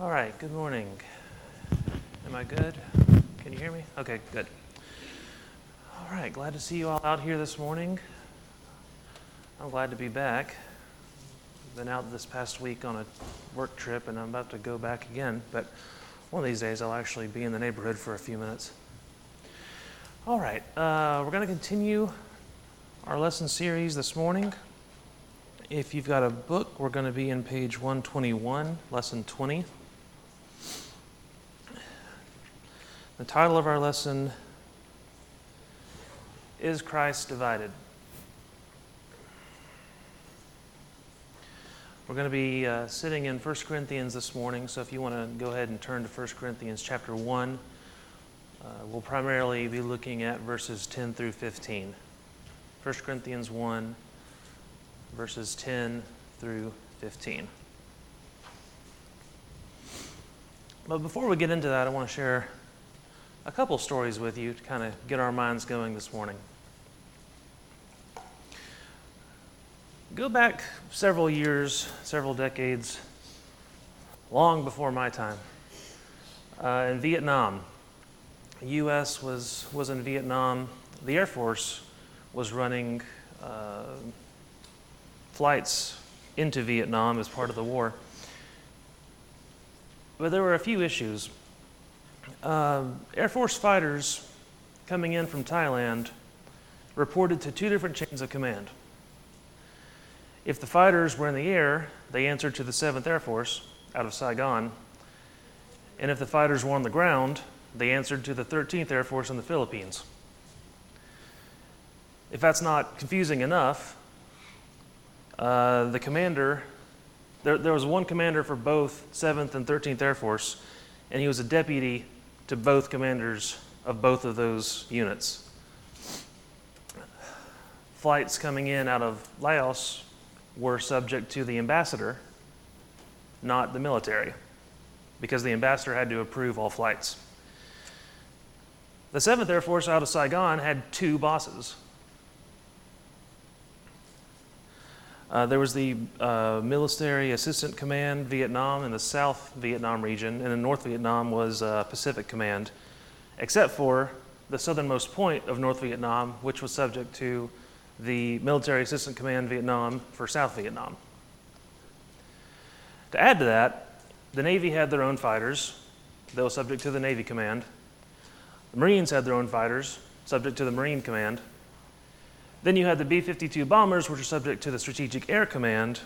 All right, good morning. Am I good? Can you hear me? Okay, good. All right, glad to see you all out here this morning. I'm glad to be back. Been out this past week on a work trip and I'm about to go back again, but one of these days I'll actually be in the neighborhood for a few minutes. All right, uh, we're going to continue our lesson series this morning. If you've got a book, we're going to be in page 121, lesson 20. The title of our lesson is Christ Divided? We're going to be uh, sitting in 1 Corinthians this morning, so if you want to go ahead and turn to 1 Corinthians chapter 1, uh, we'll primarily be looking at verses 10 through 15. 1 Corinthians 1, verses 10 through 15. But before we get into that, I want to share a couple stories with you to kind of get our minds going this morning. Go back several years, several decades, long before my time, uh, in Vietnam. The U.S. was, was in Vietnam. The Air Force was running uh, flights into Vietnam as part of the war. But there were a few issues. Uh, Air Force fighters coming in from Thailand reported to two different chains of command. If the fighters were in the air, they answered to the 7th Air Force out of Saigon. And if the fighters were on the ground, they answered to the 13th Air Force in the Philippines. If that's not confusing enough, uh, the commander, there, there was one commander for both 7th and 13th Air Force, and he was a deputy to both commanders of both of those units. Flights coming in out of Laos were subject to the ambassador, not the military, because the ambassador had to approve all flights. The 7th Air Force out of Saigon had two bosses Uh, there was the uh, Military Assistance Command Vietnam in the South Vietnam region, and in North Vietnam was uh, Pacific Command, except for the southernmost point of North Vietnam, which was subject to the Military Assistance Command Vietnam for South Vietnam. To add to that, the Navy had their own fighters, they were subject to the Navy Command. The Marines had their own fighters, subject to the Marine Command. Then you had the B 52 bombers, which are subject to the Strategic Air Command.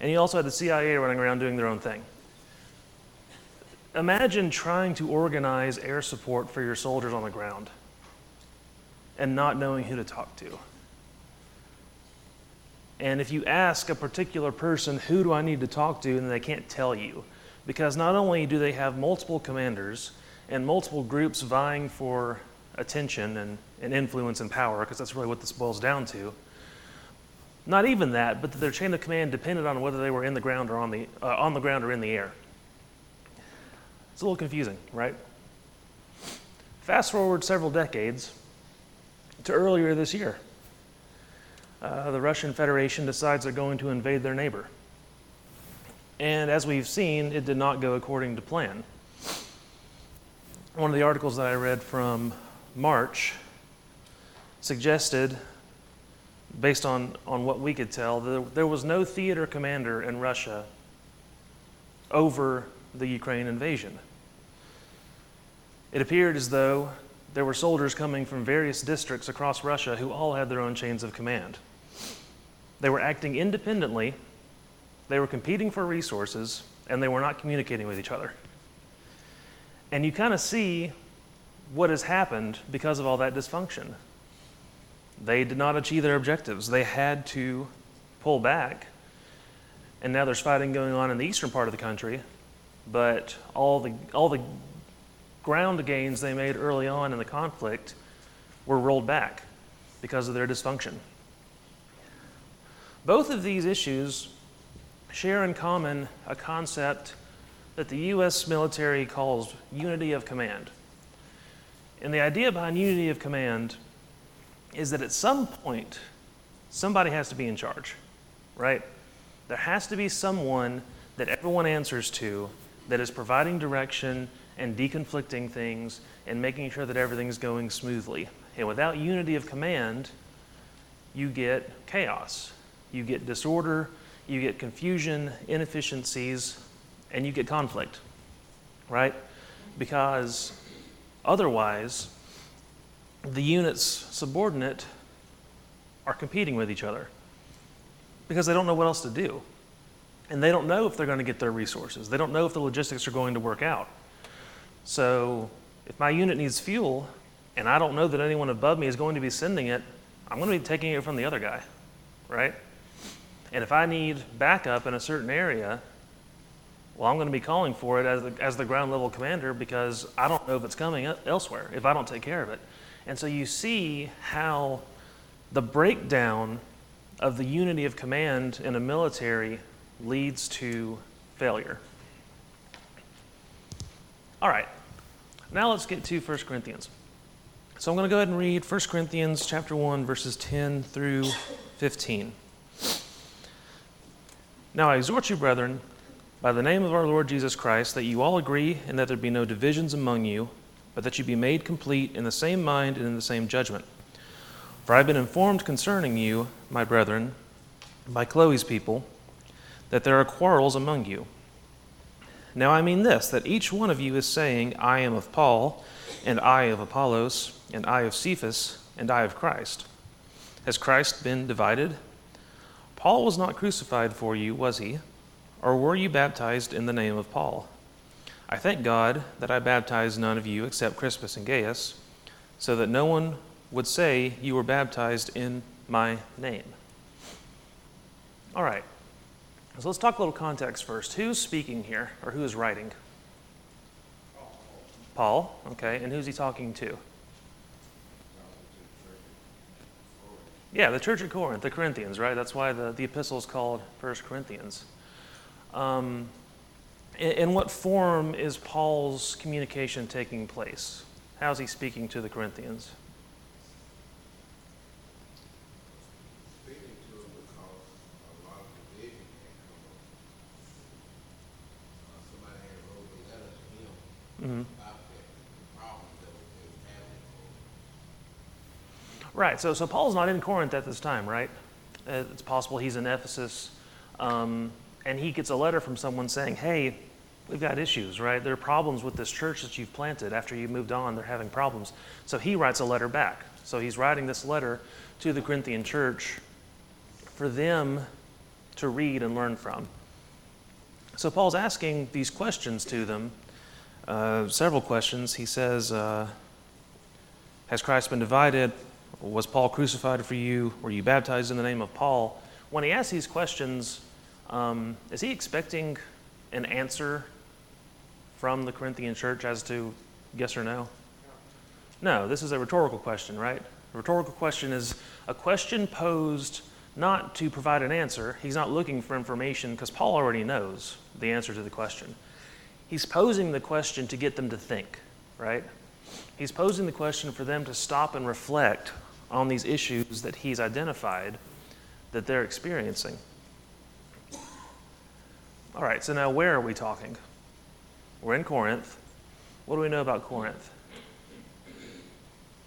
And you also had the CIA running around doing their own thing. Imagine trying to organize air support for your soldiers on the ground and not knowing who to talk to. And if you ask a particular person, who do I need to talk to, and they can't tell you. Because not only do they have multiple commanders and multiple groups vying for attention and, and influence and power, because that's really what this boils down to. Not even that, but that their chain of command depended on whether they were in the ground or on the, uh, on the ground or in the air. It's a little confusing, right? Fast forward several decades to earlier this year. Uh, the Russian Federation decides they're going to invade their neighbor. And as we've seen, it did not go according to plan. One of the articles that I read from March suggested, based on, on what we could tell, that there was no theater commander in Russia over the Ukraine invasion. It appeared as though there were soldiers coming from various districts across Russia who all had their own chains of command. They were acting independently, they were competing for resources, and they were not communicating with each other. And you kind of see what has happened because of all that dysfunction. They did not achieve their objectives. They had to pull back. And now there's fighting going on in the eastern part of the country, but all the, all the ground gains they made early on in the conflict were rolled back because of their dysfunction. Both of these issues share in common a concept that the U.S. military calls unity of command. And the idea behind unity of command is that at some point, somebody has to be in charge, right? There has to be someone that everyone answers to that is providing direction and deconflicting things and making sure that everything's going smoothly. And without unity of command, you get chaos, you get disorder, you get confusion, inefficiencies, and you get conflict, right? Because otherwise, the units subordinate are competing with each other because they don't know what else to do. And they don't know if they're going to get their resources. They don't know if the logistics are going to work out. So if my unit needs fuel and I don't know that anyone above me is going to be sending it, I'm going to be taking it from the other guy, right? And if I need backup in a certain area, well, I'm going to be calling for it as the, as the ground level commander because I don't know if it's coming elsewhere if I don't take care of it. And so you see how the breakdown of the unity of command in a military leads to failure. All right, now let's get to 1 Corinthians. So I'm going to go ahead and read 1 Corinthians chapter 1 verses 10 through 15. Now I exhort you, brethren, by the name of our Lord Jesus Christ, that you all agree and that there be no divisions among you, but that you be made complete in the same mind and in the same judgment. For I have been informed concerning you, my brethren, by Chloe's people, that there are quarrels among you. Now I mean this, that each one of you is saying, I am of Paul, and I of Apollos, and I of Cephas, and I of Christ. Has Christ been divided? Paul was not crucified for you, was he? Or were you baptized in the name of Paul? I thank God that I baptized none of you except Crispus and Gaius, so that no one would say you were baptized in my name. All right. So let's talk a little context first. Who's speaking here, or who is writing? Paul, okay, and who's he talking to? Yeah, the church at Corinth, the Corinthians, right? That's why the, the epistle is called First Corinthians. Um, in, in what form is Paul's communication taking place? How is he speaking to the Corinthians? Mm-hmm. Right. So, so Paul's not in Corinth at this time, right? Uh, it's possible he's in Ephesus, um, and he gets a letter from someone saying, "Hey, we've got issues, right? There are problems with this church that you've planted. After you moved on, they're having problems." So he writes a letter back. So he's writing this letter to the Corinthian church for them to read and learn from. So Paul's asking these questions to them uh, several questions. He says, uh, Has Christ been divided? Was Paul crucified for you? Were you baptized in the name of Paul? When he asks these questions, um, is he expecting an answer from the Corinthian church as to yes or no? No, this is a rhetorical question, right? A rhetorical question is a question posed not to provide an answer. He's not looking for information because Paul already knows the answer to the question. He's posing the question to get them to think, right? He's posing the question for them to stop and reflect on these issues that he's identified that they're experiencing. All right, so now where are we talking? We're in Corinth. What do we know about Corinth?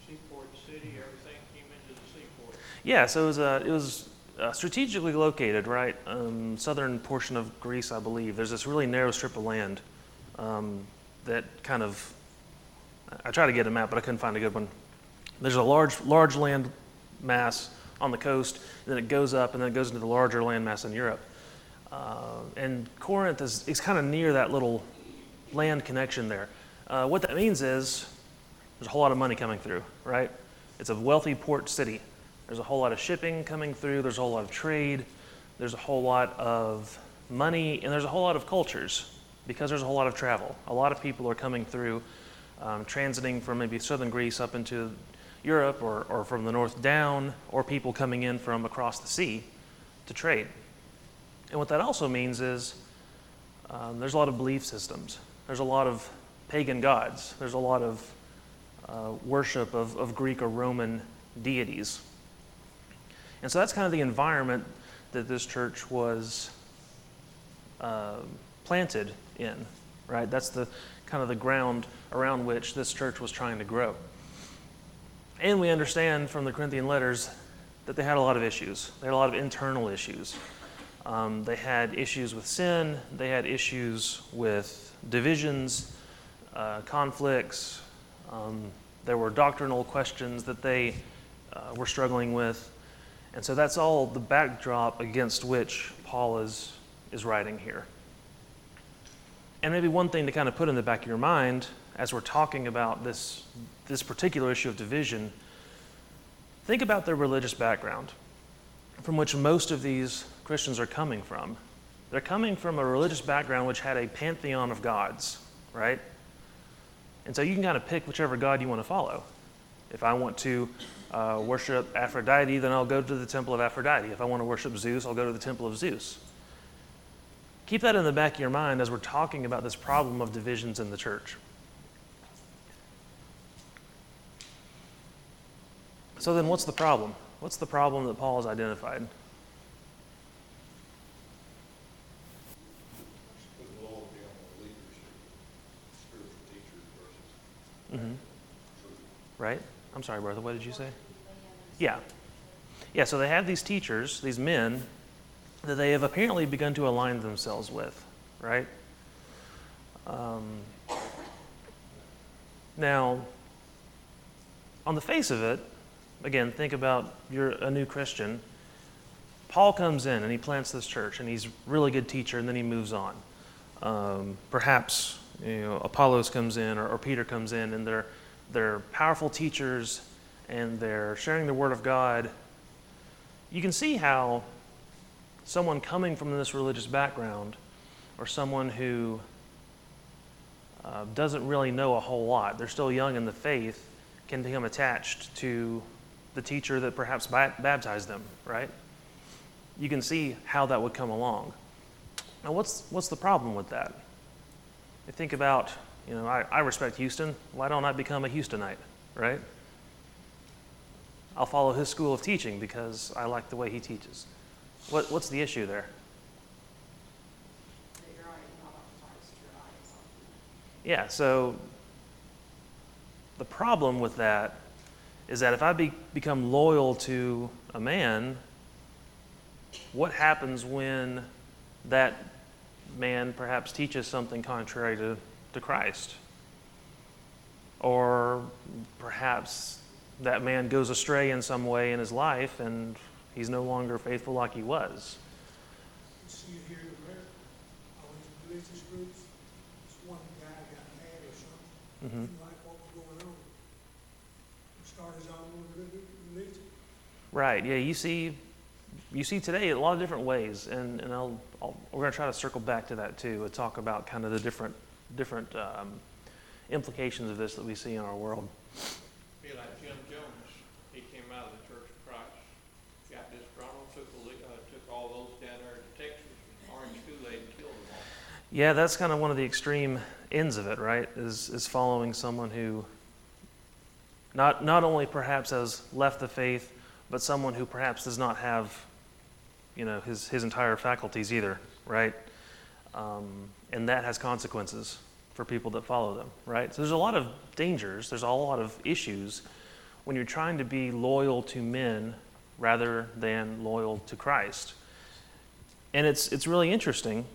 Seaport city, everything came into the seaport. Yeah, so it was, uh, it was uh, strategically located, right? Um, southern portion of Greece, I believe. There's this really narrow strip of land um, that kind of, I tried to get a map, but I couldn't find a good one. There's a large, large land mass on the coast, and then it goes up, and then it goes into the larger land mass in Europe. Uh, and Corinth is, is kind of near that little land connection there. Uh, what that means is there's a whole lot of money coming through, right? It's a wealthy port city. There's a whole lot of shipping coming through, there's a whole lot of trade, there's a whole lot of money, and there's a whole lot of cultures because there's a whole lot of travel. A lot of people are coming through, um, transiting from maybe southern Greece up into Europe or, or from the north down, or people coming in from across the sea to trade. And what that also means is um, there's a lot of belief systems, there's a lot of pagan gods, there's a lot of uh, worship of, of Greek or Roman deities. And so that's kind of the environment that this church was uh, planted in. right? That's the kind of the ground around which this church was trying to grow. And we understand from the Corinthian letters that they had a lot of issues. They had a lot of internal issues. Um, they had issues with sin, they had issues with divisions, uh, conflicts. Um, there were doctrinal questions that they uh, were struggling with. And so that's all the backdrop against which Paul is, is writing here. And maybe one thing to kind of put in the back of your mind as we're talking about this, this particular issue of division, think about their religious background from which most of these Christians are coming from. They're coming from a religious background which had a pantheon of gods, right? And so you can kind of pick whichever God you want to follow. If I want to uh, worship Aphrodite, then I'll go to the temple of Aphrodite. If I want to worship Zeus, I'll go to the temple of Zeus. Keep that in the back of your mind as we're talking about this problem of divisions in the church. So, then what's the problem? What's the problem that Paul has identified? Mm-hmm. Right? I'm sorry, brother. What did you say? Yeah. Yeah, so they have these teachers, these men, that they have apparently begun to align themselves with, right? Um, now, on the face of it, again, think about you're a new Christian. Paul comes in and he plants this church, and he's a really good teacher, and then he moves on. Um, perhaps you know, Apollos comes in or, or Peter comes in, and they're they're powerful teachers, and they're sharing the word of God. You can see how someone coming from this religious background, or someone who uh, doesn't really know a whole lot, they're still young in the faith, can become attached to the teacher that perhaps baptized them, right? You can see how that would come along. Now, what's, what's the problem with that? I think about, you know, I, I respect Houston. Why don't I become a Houstonite, right? I'll follow his school of teaching because I like the way he teaches. What, what's the issue there? Yeah, so the problem with that is that if I be, become loyal to a man, what happens when that man perhaps teaches something contrary to, to Christ? Or perhaps that man goes astray in some way in his life and he's no longer faithful like he was. See it here in America, all these religious groups, this one guy got mad or something, Mm-hmm. didn't like what was going on. He started his own reli- religion. Right. Yeah. You see, you see today a lot of different ways, and and I'll, I'll we're going to try to circle back to that too and talk about kind of the different different um, implications of this that we see in our world. Be like Jim Jones, he came out of the Church of Christ, got disgruntled, took, uh, took all those down there to Texas, Orange Kool-Aid and killed them all. Yeah, that's kind of one of the extreme ends of it, right? Is is following someone who not not only perhaps has left the faith, but someone who perhaps does not have, you know, his his entire faculties either, right? Um, and that has consequences for people that follow them, right? So there's a lot of dangers. There's a lot of issues when you're trying to be loyal to men rather than loyal to Christ. And it's it's really interesting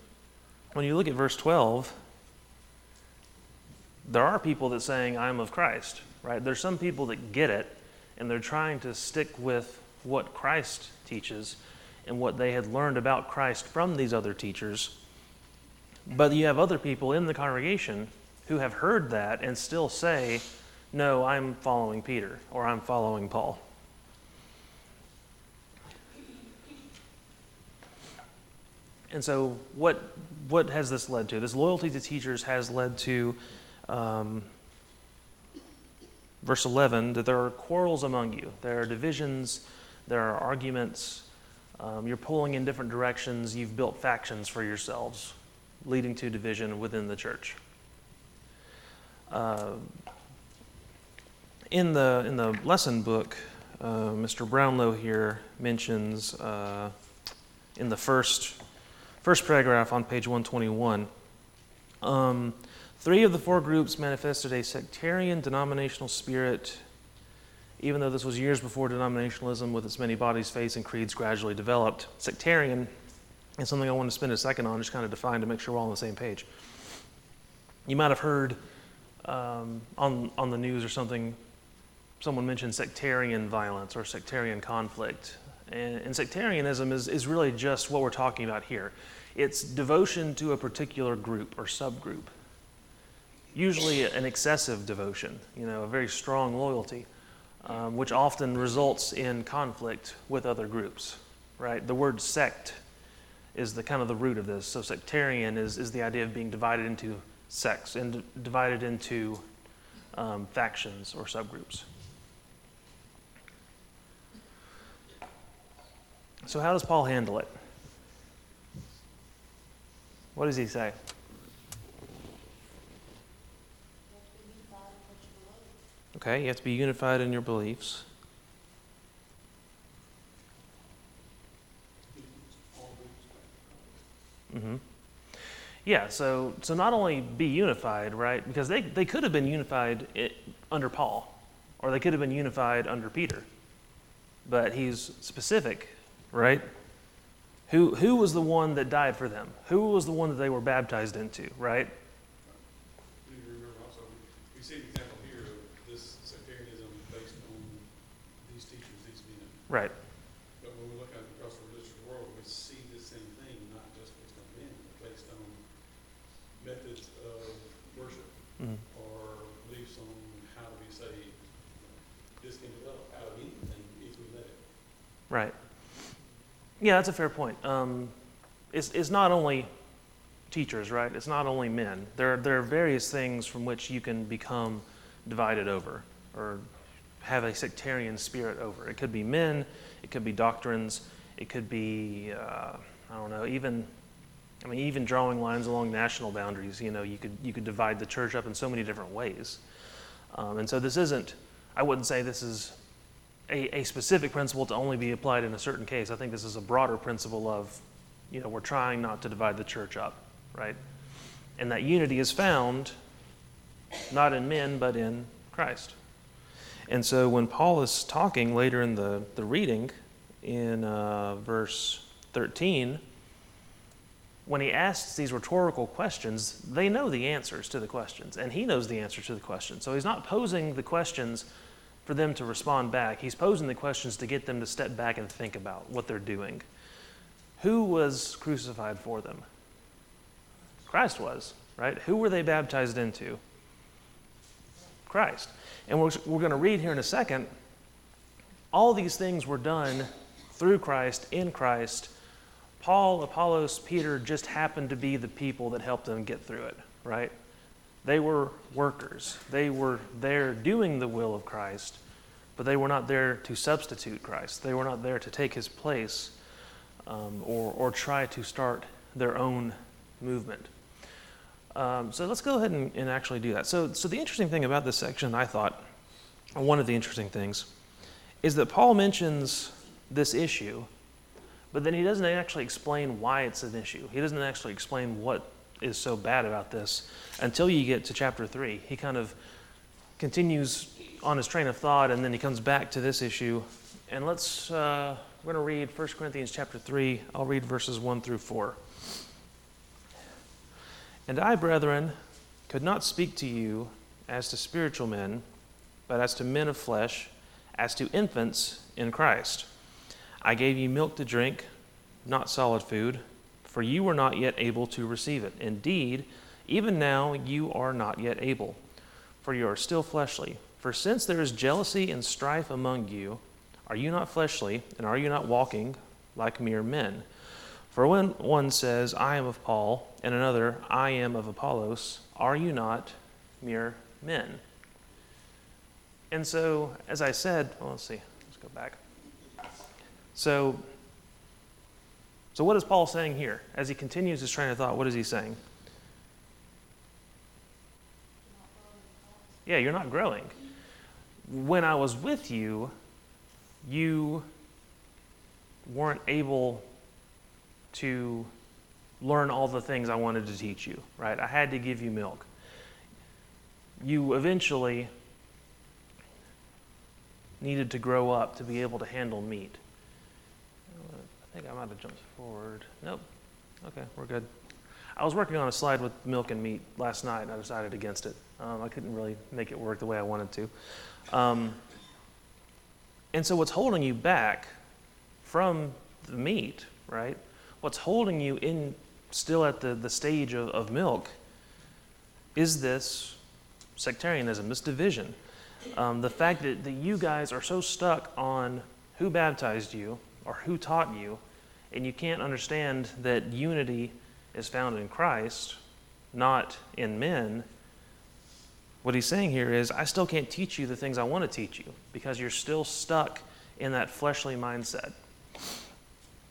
when you look at verse 12, there are people that saying, I'm of Christ, right? There's some people that get it and they're trying to stick with what Christ teaches and what they had learned about Christ from these other teachers. But you have other people in the congregation who have heard that and still say, No, I'm following Peter or I'm following Paul. And so, what, what has this led to? This loyalty to teachers has led to, um, verse 11, that there are quarrels among you, there are divisions, there are arguments, um, you're pulling in different directions, you've built factions for yourselves, leading to division within the church. Uh, in, the, in the lesson book, uh, Mr. Brownlow here mentions uh, in the first First paragraph on page 121 Um, three of the four groups manifested a sectarian denominational spirit, even though this was years before denominationalism, with its many bodies, faiths, and creeds gradually developed. Sectarian is something I want to spend a second on, just kind of define to make sure we're all on the same page. You might have heard um, on, on the news or something, someone mentioned sectarian violence or sectarian conflict. And, and sectarianism is, is really just what we're talking about here it's devotion to a particular group or subgroup, usually an excessive devotion, you know, a very strong loyalty, um, which often results in conflict with other groups, right? The word sect is the kind of the root of this. So sectarian is, is the idea of being divided into sects and divided into um, factions or subgroups. So, how does Paul handle it? What does he say? Okay, you have to be unified in your beliefs. Mm-hmm. Yeah, so so not only be unified, right? Because they, they could have been unified it, under Paul, or they could have been unified under Peter. But he's specific, right? Who, who was the one that died for them? Who was the one that they were baptized into, right? Do you remember also, we see an example here of this sectarianism based on these teachers, these men. Right. But when we look out across the religious world, we see the same thing, not just based on men, but based on methods of worship Mhm. or beliefs on how to be saved. This can develop out of anything if we let it. Right. Yeah, that's a fair point. Um, it's, it's not only teachers, right? It's not only men. There, there are various things from which you can become divided over or have a sectarian spirit over. It could be men, it could be doctrines, it could be, uh, I don't know, even. I mean, even drawing lines along national boundaries, you know, you could, you could divide the church up in so many different ways. Um, and so this isn't, I wouldn't say this is a, a specific principle to only be applied in a certain case. I think this is a broader principle of, you know, we're trying not to divide the church up, right? And that unity is found not in men, but in Christ. And so when Paul is talking later in the, the reading in uh, verse 13, when he asks these rhetorical questions, they know the answers to the questions, and he knows the answers to the questions. So he's not posing the questions for them to respond back. He's posing the questions to get them to step back and think about what they're doing. Who was crucified for them? Christ was, right? Who were they baptized into? Christ. And we're, we're going to read here in a second. All these things were done through Christ, in Christ. Paul, Apollos, Peter just happened to be the people that helped them get through it, right? They were workers. They were there doing the will of Christ, but they were not there to substitute Christ. They were not there to take his place um, or, or try to start their own movement. Um, so let's go ahead and, and actually do that. So, so the interesting thing about this section, I thought, one of the interesting things, is that Paul mentions this issue, but then he doesn't actually explain why it's an issue. He doesn't actually explain what is so bad about this until you get to chapter 3. He kind of continues on his train of thought and then he comes back to this issue. And let's, uh, we're going to read 1 Corinthians chapter 3. I'll read verses 1 through 4. And I, brethren, could not speak to you as to spiritual men, but as to men of flesh, as to infants in Christ. I gave you milk to drink, not solid food, for you were not yet able to receive it. Indeed, even now you are not yet able, for you are still fleshly. For since there is jealousy and strife among you, are you not fleshly, and are you not walking like mere men? For when one says, I am of Paul, and another, I am of Apollos, are you not mere men? And so, as I said, well, let's see, let's go back. So, so what is Paul saying here? As he continues his train of thought, what is he saying? Yeah, you're not growing. When I was with you, you weren't able to learn all the things I wanted to teach you, right? I had to give you milk. You eventually needed to grow up to be able to handle meat. I think I might have jumped forward. Nope. Okay, we're good. I was working on a slide with milk and meat last night, and I decided against it. Um, I couldn't really make it work the way I wanted to. Um, and so, what's holding you back from the meat, right? What's holding you in still at the, the stage of, of milk is this sectarianism, this division. Um, the fact that, that you guys are so stuck on who baptized you or who taught you, and you can't understand that unity is found in Christ, not in men. What he's saying here is, I still can't teach you the things I want to teach you because you're still stuck in that fleshly mindset.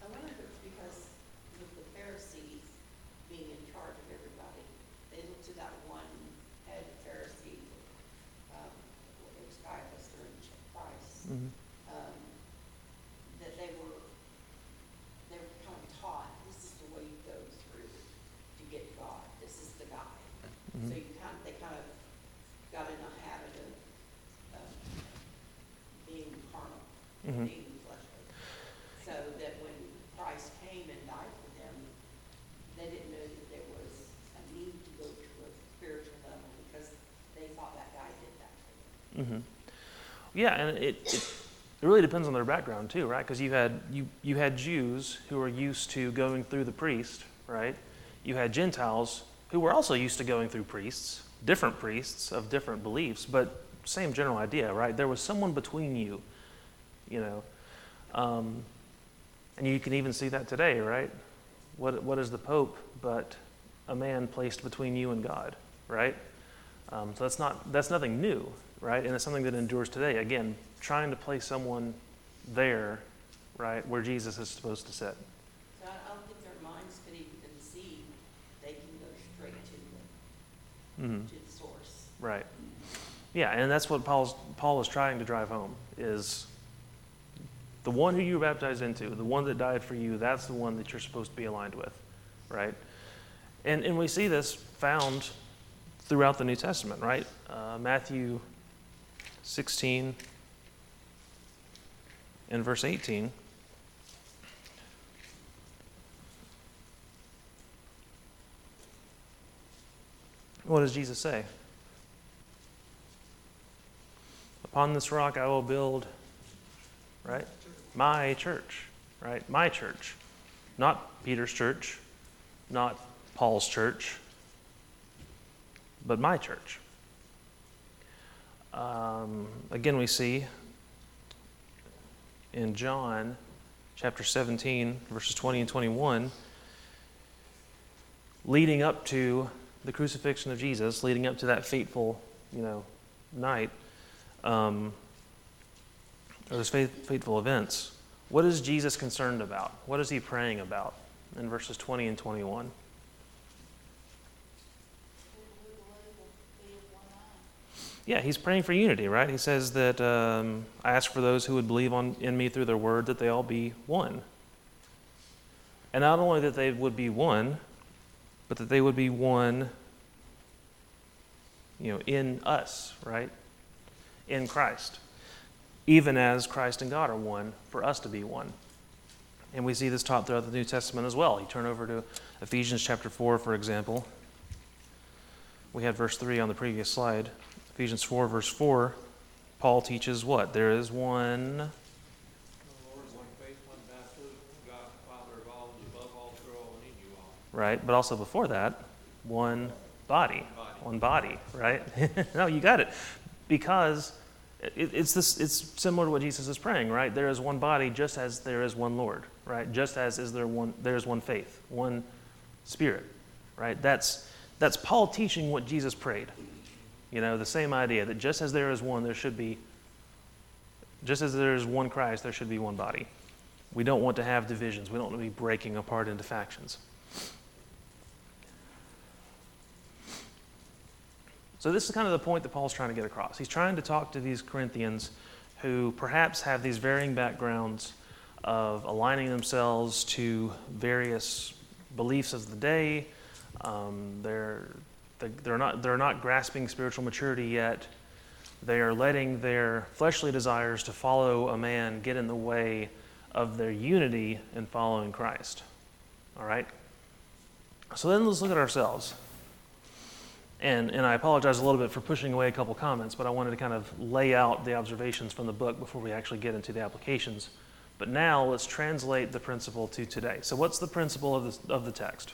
I wonder if it's because with the Pharisees being in charge of everybody, they looked to that one head Pharisee, um, it was Caiaphas during Christ, um, that they were, they were kind of taught, this is the way you go through to get God, this is the guide. So you kind, they kind of got in a habit of, of being carnal, Mhm. being fleshly. So that when Christ came and died for them, they didn't know that there was a need to go to a spiritual level because they thought that guy did that for them. hmm Yeah, and it, it, it really depends on their background too, right? Because you had you you had Jews who were used to going through the priest, right? You had Gentiles who were also used to going through priests, different priests of different beliefs, but same general idea, right? There was someone between you, you know, um, and you can even see that today, right? What what is the Pope but a man placed between you and God, right? Um, so that's not that's nothing new, right? And it's something that endures today. Again, trying to place someone there, right, where Jesus is supposed to sit. So I don't think their minds could even conceive they can go straight to the, Mm-hmm. to the source. Right. Yeah, and that's what Paul's Paul is trying to drive home is the one who you were baptized into, the one that died for you, that's the one that you're supposed to be aligned with, right? And and we see this found throughout the New Testament, right? Uh, Matthew 16 and verse 18. What does Jesus say? Upon this rock I will build, right? My church, right? My church. Not Peter's church, not Paul's church, but my church. Um, again, we see in John chapter 17, verses 20 and 21, leading up to the crucifixion of Jesus, leading up to that fateful, you know, night, um, or those fate, fateful events. What is Jesus concerned about? What is he praying about in verses 20 and 21? Yeah, he's praying for unity, right? He says that um, I ask for those who would believe on, in me through their word that they all be one. And not only that they would be one, but that they would be one, you know, in us, right? In Christ. Even as Christ and God are one, for us to be one. And we see this taught throughout the New Testament as well. You turn over to Ephesians chapter 4, for example. We had verse 3 on the previous slide. Ephesians 4, verse 4, Paul teaches what? There is one. The Lord is one faith, one baptism, God the Father of all, is above all, through all, and in you all. right? But also before that, one body, Body. one body, right? no, you got it. Because it, it's this. It's similar to what Jesus is praying, right? There is one body, just as there is one Lord, right? Just as is there one. There is one faith, one Spirit, right? That's that's Paul teaching what Jesus prayed. You know, the same idea that just as there is one, there should be. Just as there is one Christ, there should be one body. We don't want to have divisions. We don't want to be breaking apart into factions. So, this is kind of the point that Paul's trying to get across. He's trying to talk to these Corinthians who perhaps have these varying backgrounds of aligning themselves to various beliefs of the day. Um, they're, they're, not, they're not grasping spiritual maturity yet. They are letting their fleshly desires to follow a man get in the way of their unity in following Christ. All right? So then let's look at ourselves. And, and I apologize a little bit for pushing away a couple comments, but I wanted to kind of lay out the observations from the book before we actually get into the applications. But now let's translate the principle to today. So, what's the principle of, this, of the text?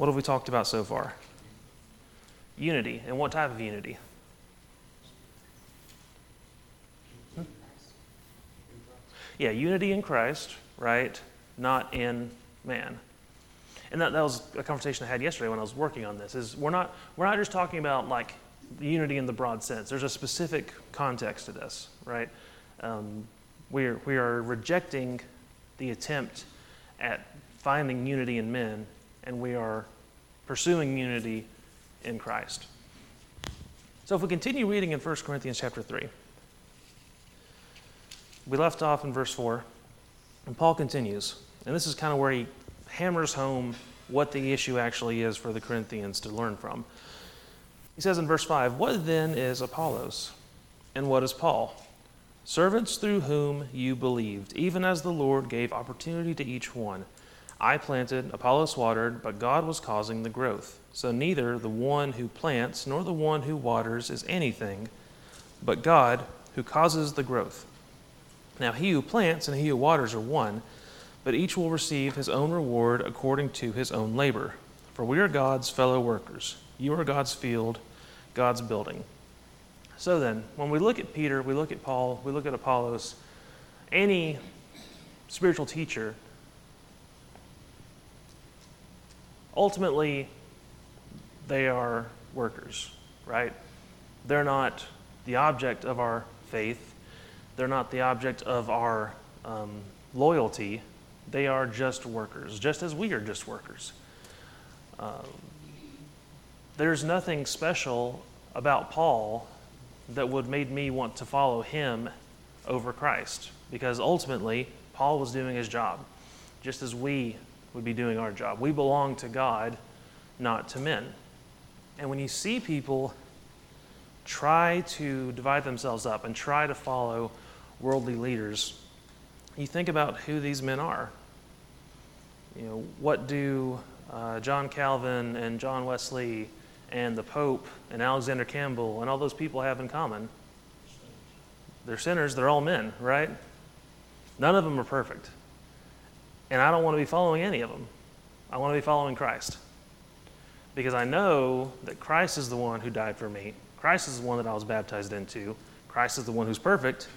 What have we talked about so far? Unity. And what type of unity? Hmm? Yeah, unity in Christ, right? Not in man. And that, that was a conversation I had yesterday when I was working on this. Is we're not we're not just talking about like unity in the broad sense. There's a specific context to this, right? Um, we are we are rejecting the attempt at finding unity in men, and we are pursuing unity in Christ. So if we continue reading in 1 Corinthians chapter 3, we left off in verse 4, and Paul continues. And this is kind of where he hammers home what the issue actually is for the Corinthians to learn from. He says in verse 5 What then is Apollos? And what is Paul? Servants through whom you believed, even as the Lord gave opportunity to each one. I planted, Apollos watered, but God was causing the growth. So neither the one who plants nor the one who waters is anything, but God who causes the growth. Now he who plants and he who waters are one but each will receive his own reward according to his own labor. For we are God's fellow workers. You are God's field, God's building. So then, when we look at Peter, we look at Paul, we look at Apollos, any spiritual teacher, ultimately, they are workers, right? They're not the object of our faith, they're not the object of our um, loyalty they are just workers, just as we are just workers. Um, there's nothing special about Paul that would made me want to follow him over Christ because ultimately Paul was doing his job just as we would be doing our job. We belong to God, not to men. And when you see people try to divide themselves up and try to follow worldly leaders, you think about who these men are you know, what do uh, John Calvin and John Wesley and the Pope and Alexander Campbell and all those people have in common? They're sinners, they're all men, right? None of them are perfect. And I don't want to be following any of them. I want to be following Christ. Because I know that Christ is the one who died for me. Christ is the one that I was baptized into. Christ is the one who's perfect.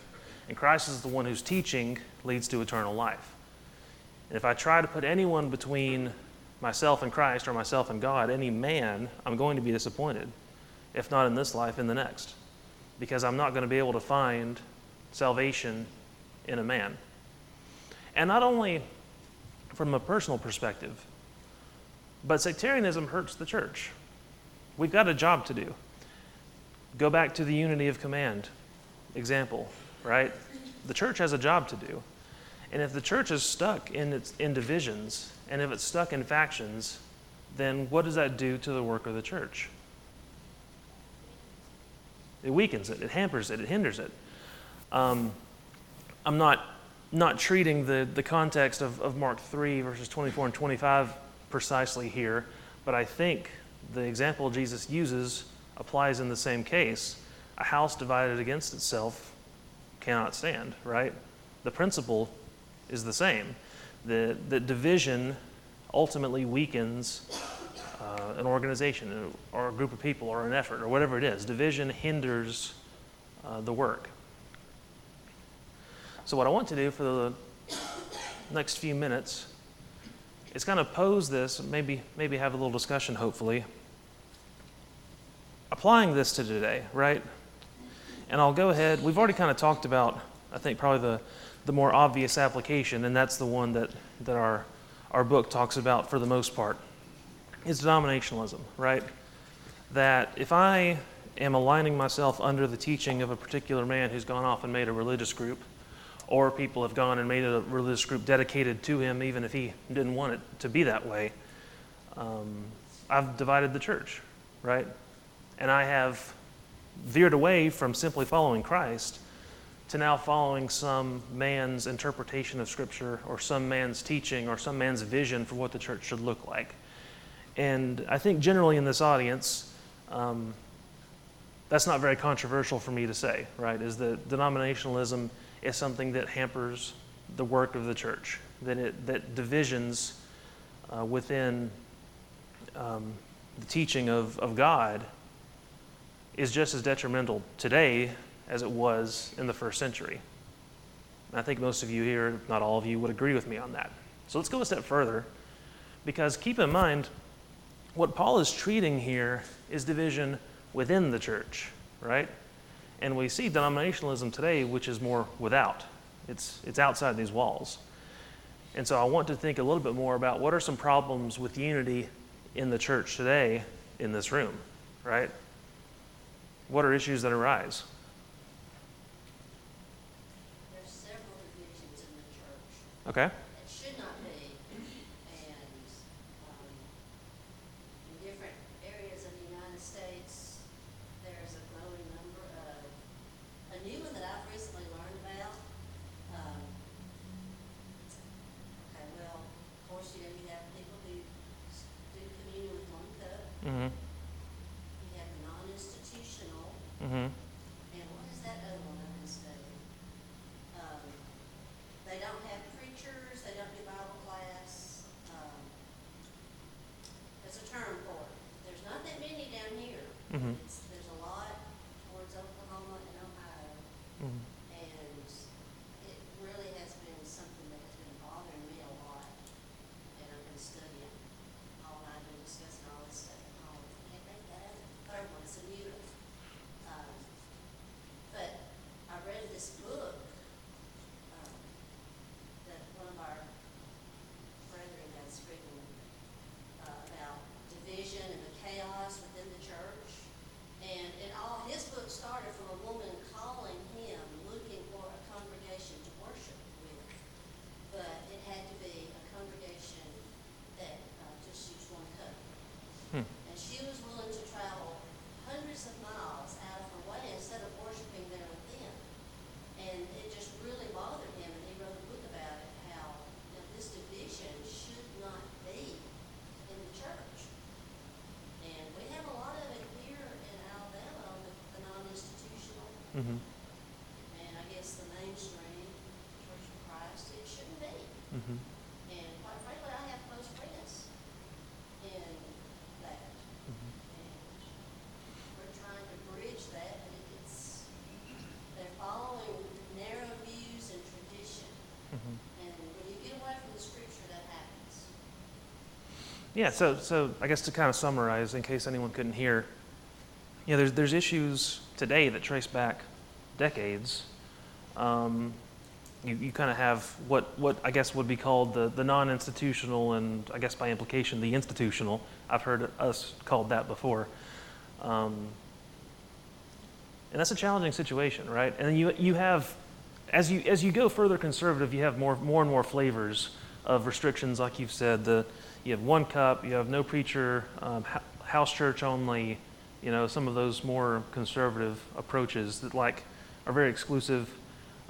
And Christ is the one whose teaching leads to eternal life. And if I try to put anyone between myself and Christ or myself and God, any man, I'm going to be disappointed, if not in this life, in the next, because I'm not going to be able to find salvation in a man. And not only from a personal perspective, but sectarianism hurts the church. We've got a job to do. Go back to the unity of command example, right? The church has a job to do. And if the church is stuck in, its, in divisions, and if it's stuck in factions, then what does that do to the work of the church? It weakens it, it hampers it, it hinders it. Um, I'm not, not treating the, the context of, of Mark 3, verses 24 and 25 precisely here, but I think the example Jesus uses applies in the same case. A house divided against itself cannot stand, right? The principle is the same. The, the division ultimately weakens uh, an organization or a group of people or an effort or whatever it is. Division hinders uh, the work. So, what I want to do for the next few minutes is kind of pose this, maybe, maybe have a little discussion, hopefully, applying this to today, right? And I'll go ahead. We've already kind of talked about, I think, probably the the more obvious application, and that's the one that, that our, our book talks about for the most part, is denominationalism, right? That if I am aligning myself under the teaching of a particular man who's gone off and made a religious group, or people have gone and made a religious group dedicated to him, even if he didn't want it to be that way. Um, I've divided the church, right? And I have veered away from simply following Christ to now following some man's interpretation of Scripture or some man's teaching or some man's vision for what the church should look like. And I think generally in this audience, um, that's not very controversial for me to say, right? Is that denominationalism is something that hampers the work of the church, that, it, that divisions uh, within um, the teaching of, of God is just as detrimental today as it was in the first century. And I think most of you here, not all of you, would agree with me on that. So let's go a step further, because keep in mind, what Paul is treating here is division within the church, right? And we see denominationalism today, which is more without. It's, it's outside these walls. And so I want to think a little bit more about what are some problems with unity in the church today in this room, right? What are issues that arise? There's several divisions in the church. Okay? It should not be, and, um, in different areas of the United States, there's a growing number of, a new one that I've recently learned about, um, okay, well, of course, you know, you have people who s- do communion with one cup, Mm you have the non-institutional, hmm. Mm hmm. and what is that other one I've been studying? Um, they don't have preachers, they don't do Bible class, um, there's a term for it. There's not that many down Mhm. There's a lot towards Oklahoma and Ohio, Mm and it really has been something that has been bothering me a lot. And I've been studying all night and discussing all this stuff at home. Can't think of that other, third one, it's a new one. Um, But I read this book, um, that one of our brethren has written, uh, about division and the chaos within the church. And it all, his book started from a woman calling him, looking for a congregation to worship with. But it had to be a congregation that, uh, just used one cup. Hmm. And she was willing to travel hundreds of miles out of her way instead of worshiping there with them. And it just really bothered him, and he wrote a book about it, how, you know, this division should not be in the church. And we have a lot of it here in Alabama with the non-institutional, Mm hmm. and I guess the mainstream Church of Christ, it shouldn't be. Mm hmm. And quite frankly, I have close friends in that. Mm-hmm. And we're trying to bridge that, but it's, they're following narrow views and tradition. Mm-hmm. And when you get away from the scripture, that happens. Yeah, so, so I guess to kind of summarize, in case anyone couldn't hear, you know, there's, there's issues today that trace back decades. Um, you, you kind of have what, what I guess would be called the, the non institutional, and I guess by implication, the institutional. I've heard us called that before. Um, and that's a challenging situation, right? And you, you have, as you, as you go further conservative, you have more, more and more flavors of restrictions, like you've said. The, you have one cup, you have no preacher, um, house church only, you know, some of those more conservative approaches that, like, are very exclusive.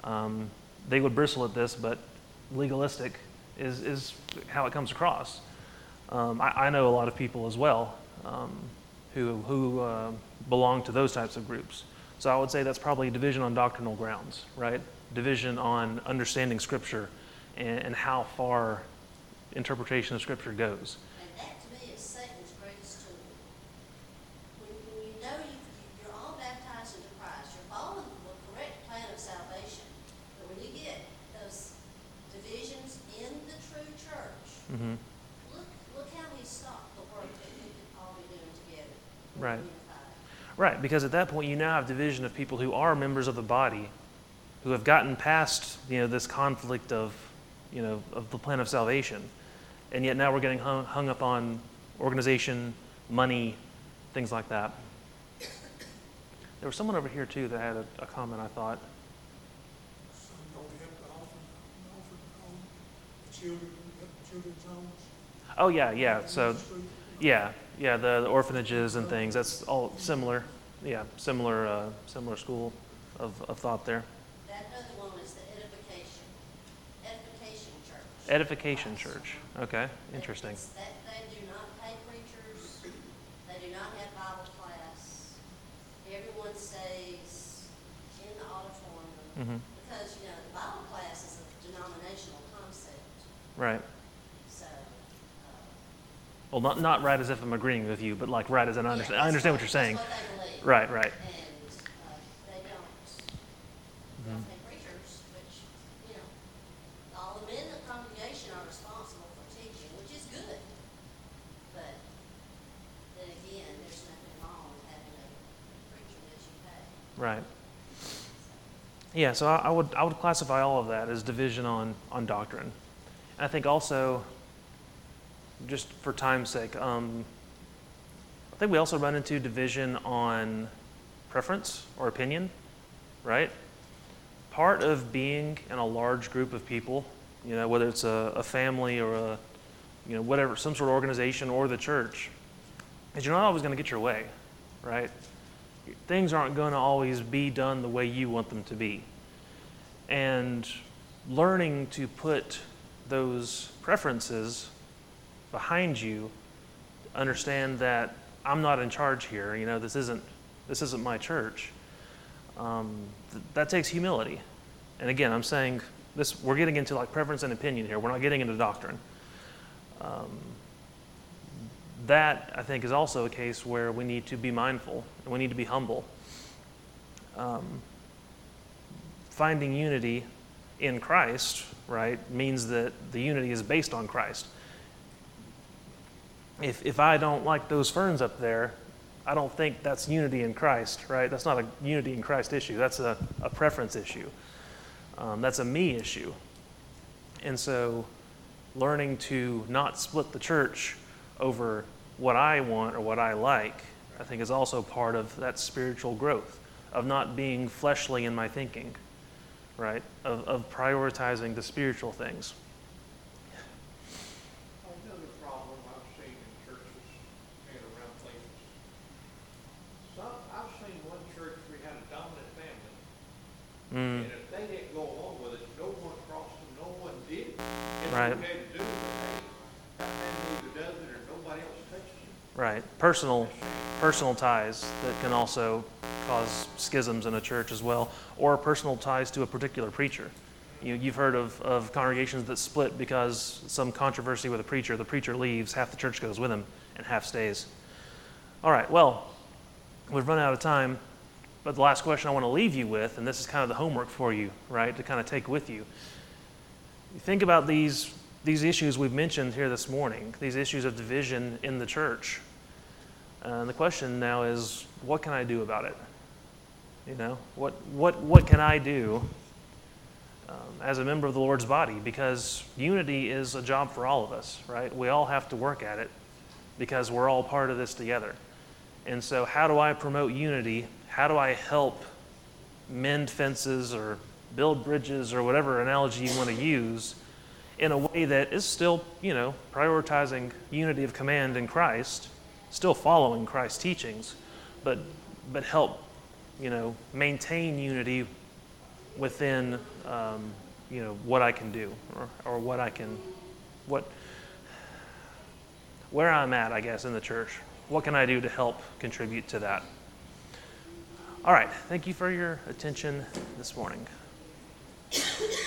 Um, they would bristle at this, but legalistic is, is how it comes across. Um, I, I know a lot of people as well um, who, who uh, belong to those types of groups. So I would say that's probably a division on doctrinal grounds, right? Division on understanding Scripture and, and how far interpretation of Scripture goes. And that to me is Satan's greatest tool. When, when you know you, you're all baptized into Christ, you're following the correct plan of salvation. But when you get those divisions in the true church, hmm look, look how he stopped the work that we could all be doing together. Right. Unified. Right, because at that point you now have division of people who are members of the body, who have gotten past you know this conflict of you know of the plan of salvation, and yet now we're getting hung, hung up on organization, money, things like that. There was someone over here too that had a, a comment. I thought. Oh, yeah, yeah. So, yeah, yeah, the, the orphanages and things, that's all similar. Yeah, similar, uh, similar school of, of thought there. That other one is the edification, edification church. Edification Church. Okay, interesting. It's That, they do not pay preachers, they do not have Bible class. Everyone stays in the auditorium, hmm because, you know, the Bible class is a denominational concept, Right. So, Well, not, not right as if I'm agreeing with you, but like right as in I yeah, understand, I understand what you're saying. What. Right, right. And, uh, they don't, they don't preachers, which, you know, all the men in the congregation are responsible for teaching, which is good. But then again, there's nothing wrong with having a preacher that you pay. Right. Yeah, so I, I would I would classify all of that as division on on doctrine. And I think also, just for time's sake, um, I think we also run into division on preference or opinion, right? Part of being in a large group of people, you know, whether it's a, a family or a, you know, whatever, some sort of organization or the church, is you're not always going to get your way, right? things aren't going to always be done the way you want them to be. And learning to put those preferences behind you, understand that I'm not in charge here. You know, this isn't this isn't my church. Um, th- that takes humility. And again, I'm saying this. We're getting into like preference and opinion here. We're not getting into doctrine. Um, that I think is also a case where we need to be mindful and we need to be humble. Um, finding unity in Christ, right, means that the unity is based on Christ. If, if I don't like those ferns up there, I don't think that's unity in Christ, right? That's not a unity in Christ issue. That's a, a preference issue. Um, that's a me issue. And so, learning to not split the church over what I want or what I like, I think is also part of that spiritual growth, of not being fleshly in my thinking, right? Of, of prioritizing the spiritual things. Another problem I've seen in churches and around places. Some, I've seen one church, we had a dominant family, Mm, and if they didn't go along with it, no one crossed them, no one did. It's Right. okay to do, but hey, that either does it or nobody else touches it. right. Personal, personal ties that can also cause schisms in a church as well, or personal ties to a particular preacher. You, you've heard of, of congregations that split because some controversy with a preacher. The preacher leaves, half the church goes with him, and half stays. All right, well, we've run out of time, but the last question I want to leave you with, and this is kind of the homework for you, right, to kind of take with you. You think about these, these issues we've mentioned here this morning, these issues of division in the church. And the question now is, what can I do about it? You know, what, what, what can I do um, as a member of the Lord's body? Because unity is a job for all of us, right? We all have to work at it because we're all part of this together. And so, how do I promote unity? How do I help mend fences or build bridges or whatever analogy you want to use in a way that is still, you know, prioritizing unity of command in Christ, still following Christ's teachings, but but help, you know, maintain unity within, um, you know, what I can do or, or what I can, what, where I'm at, I guess, in the church. What can I do to help contribute to that? All right, thank you for your attention this morning.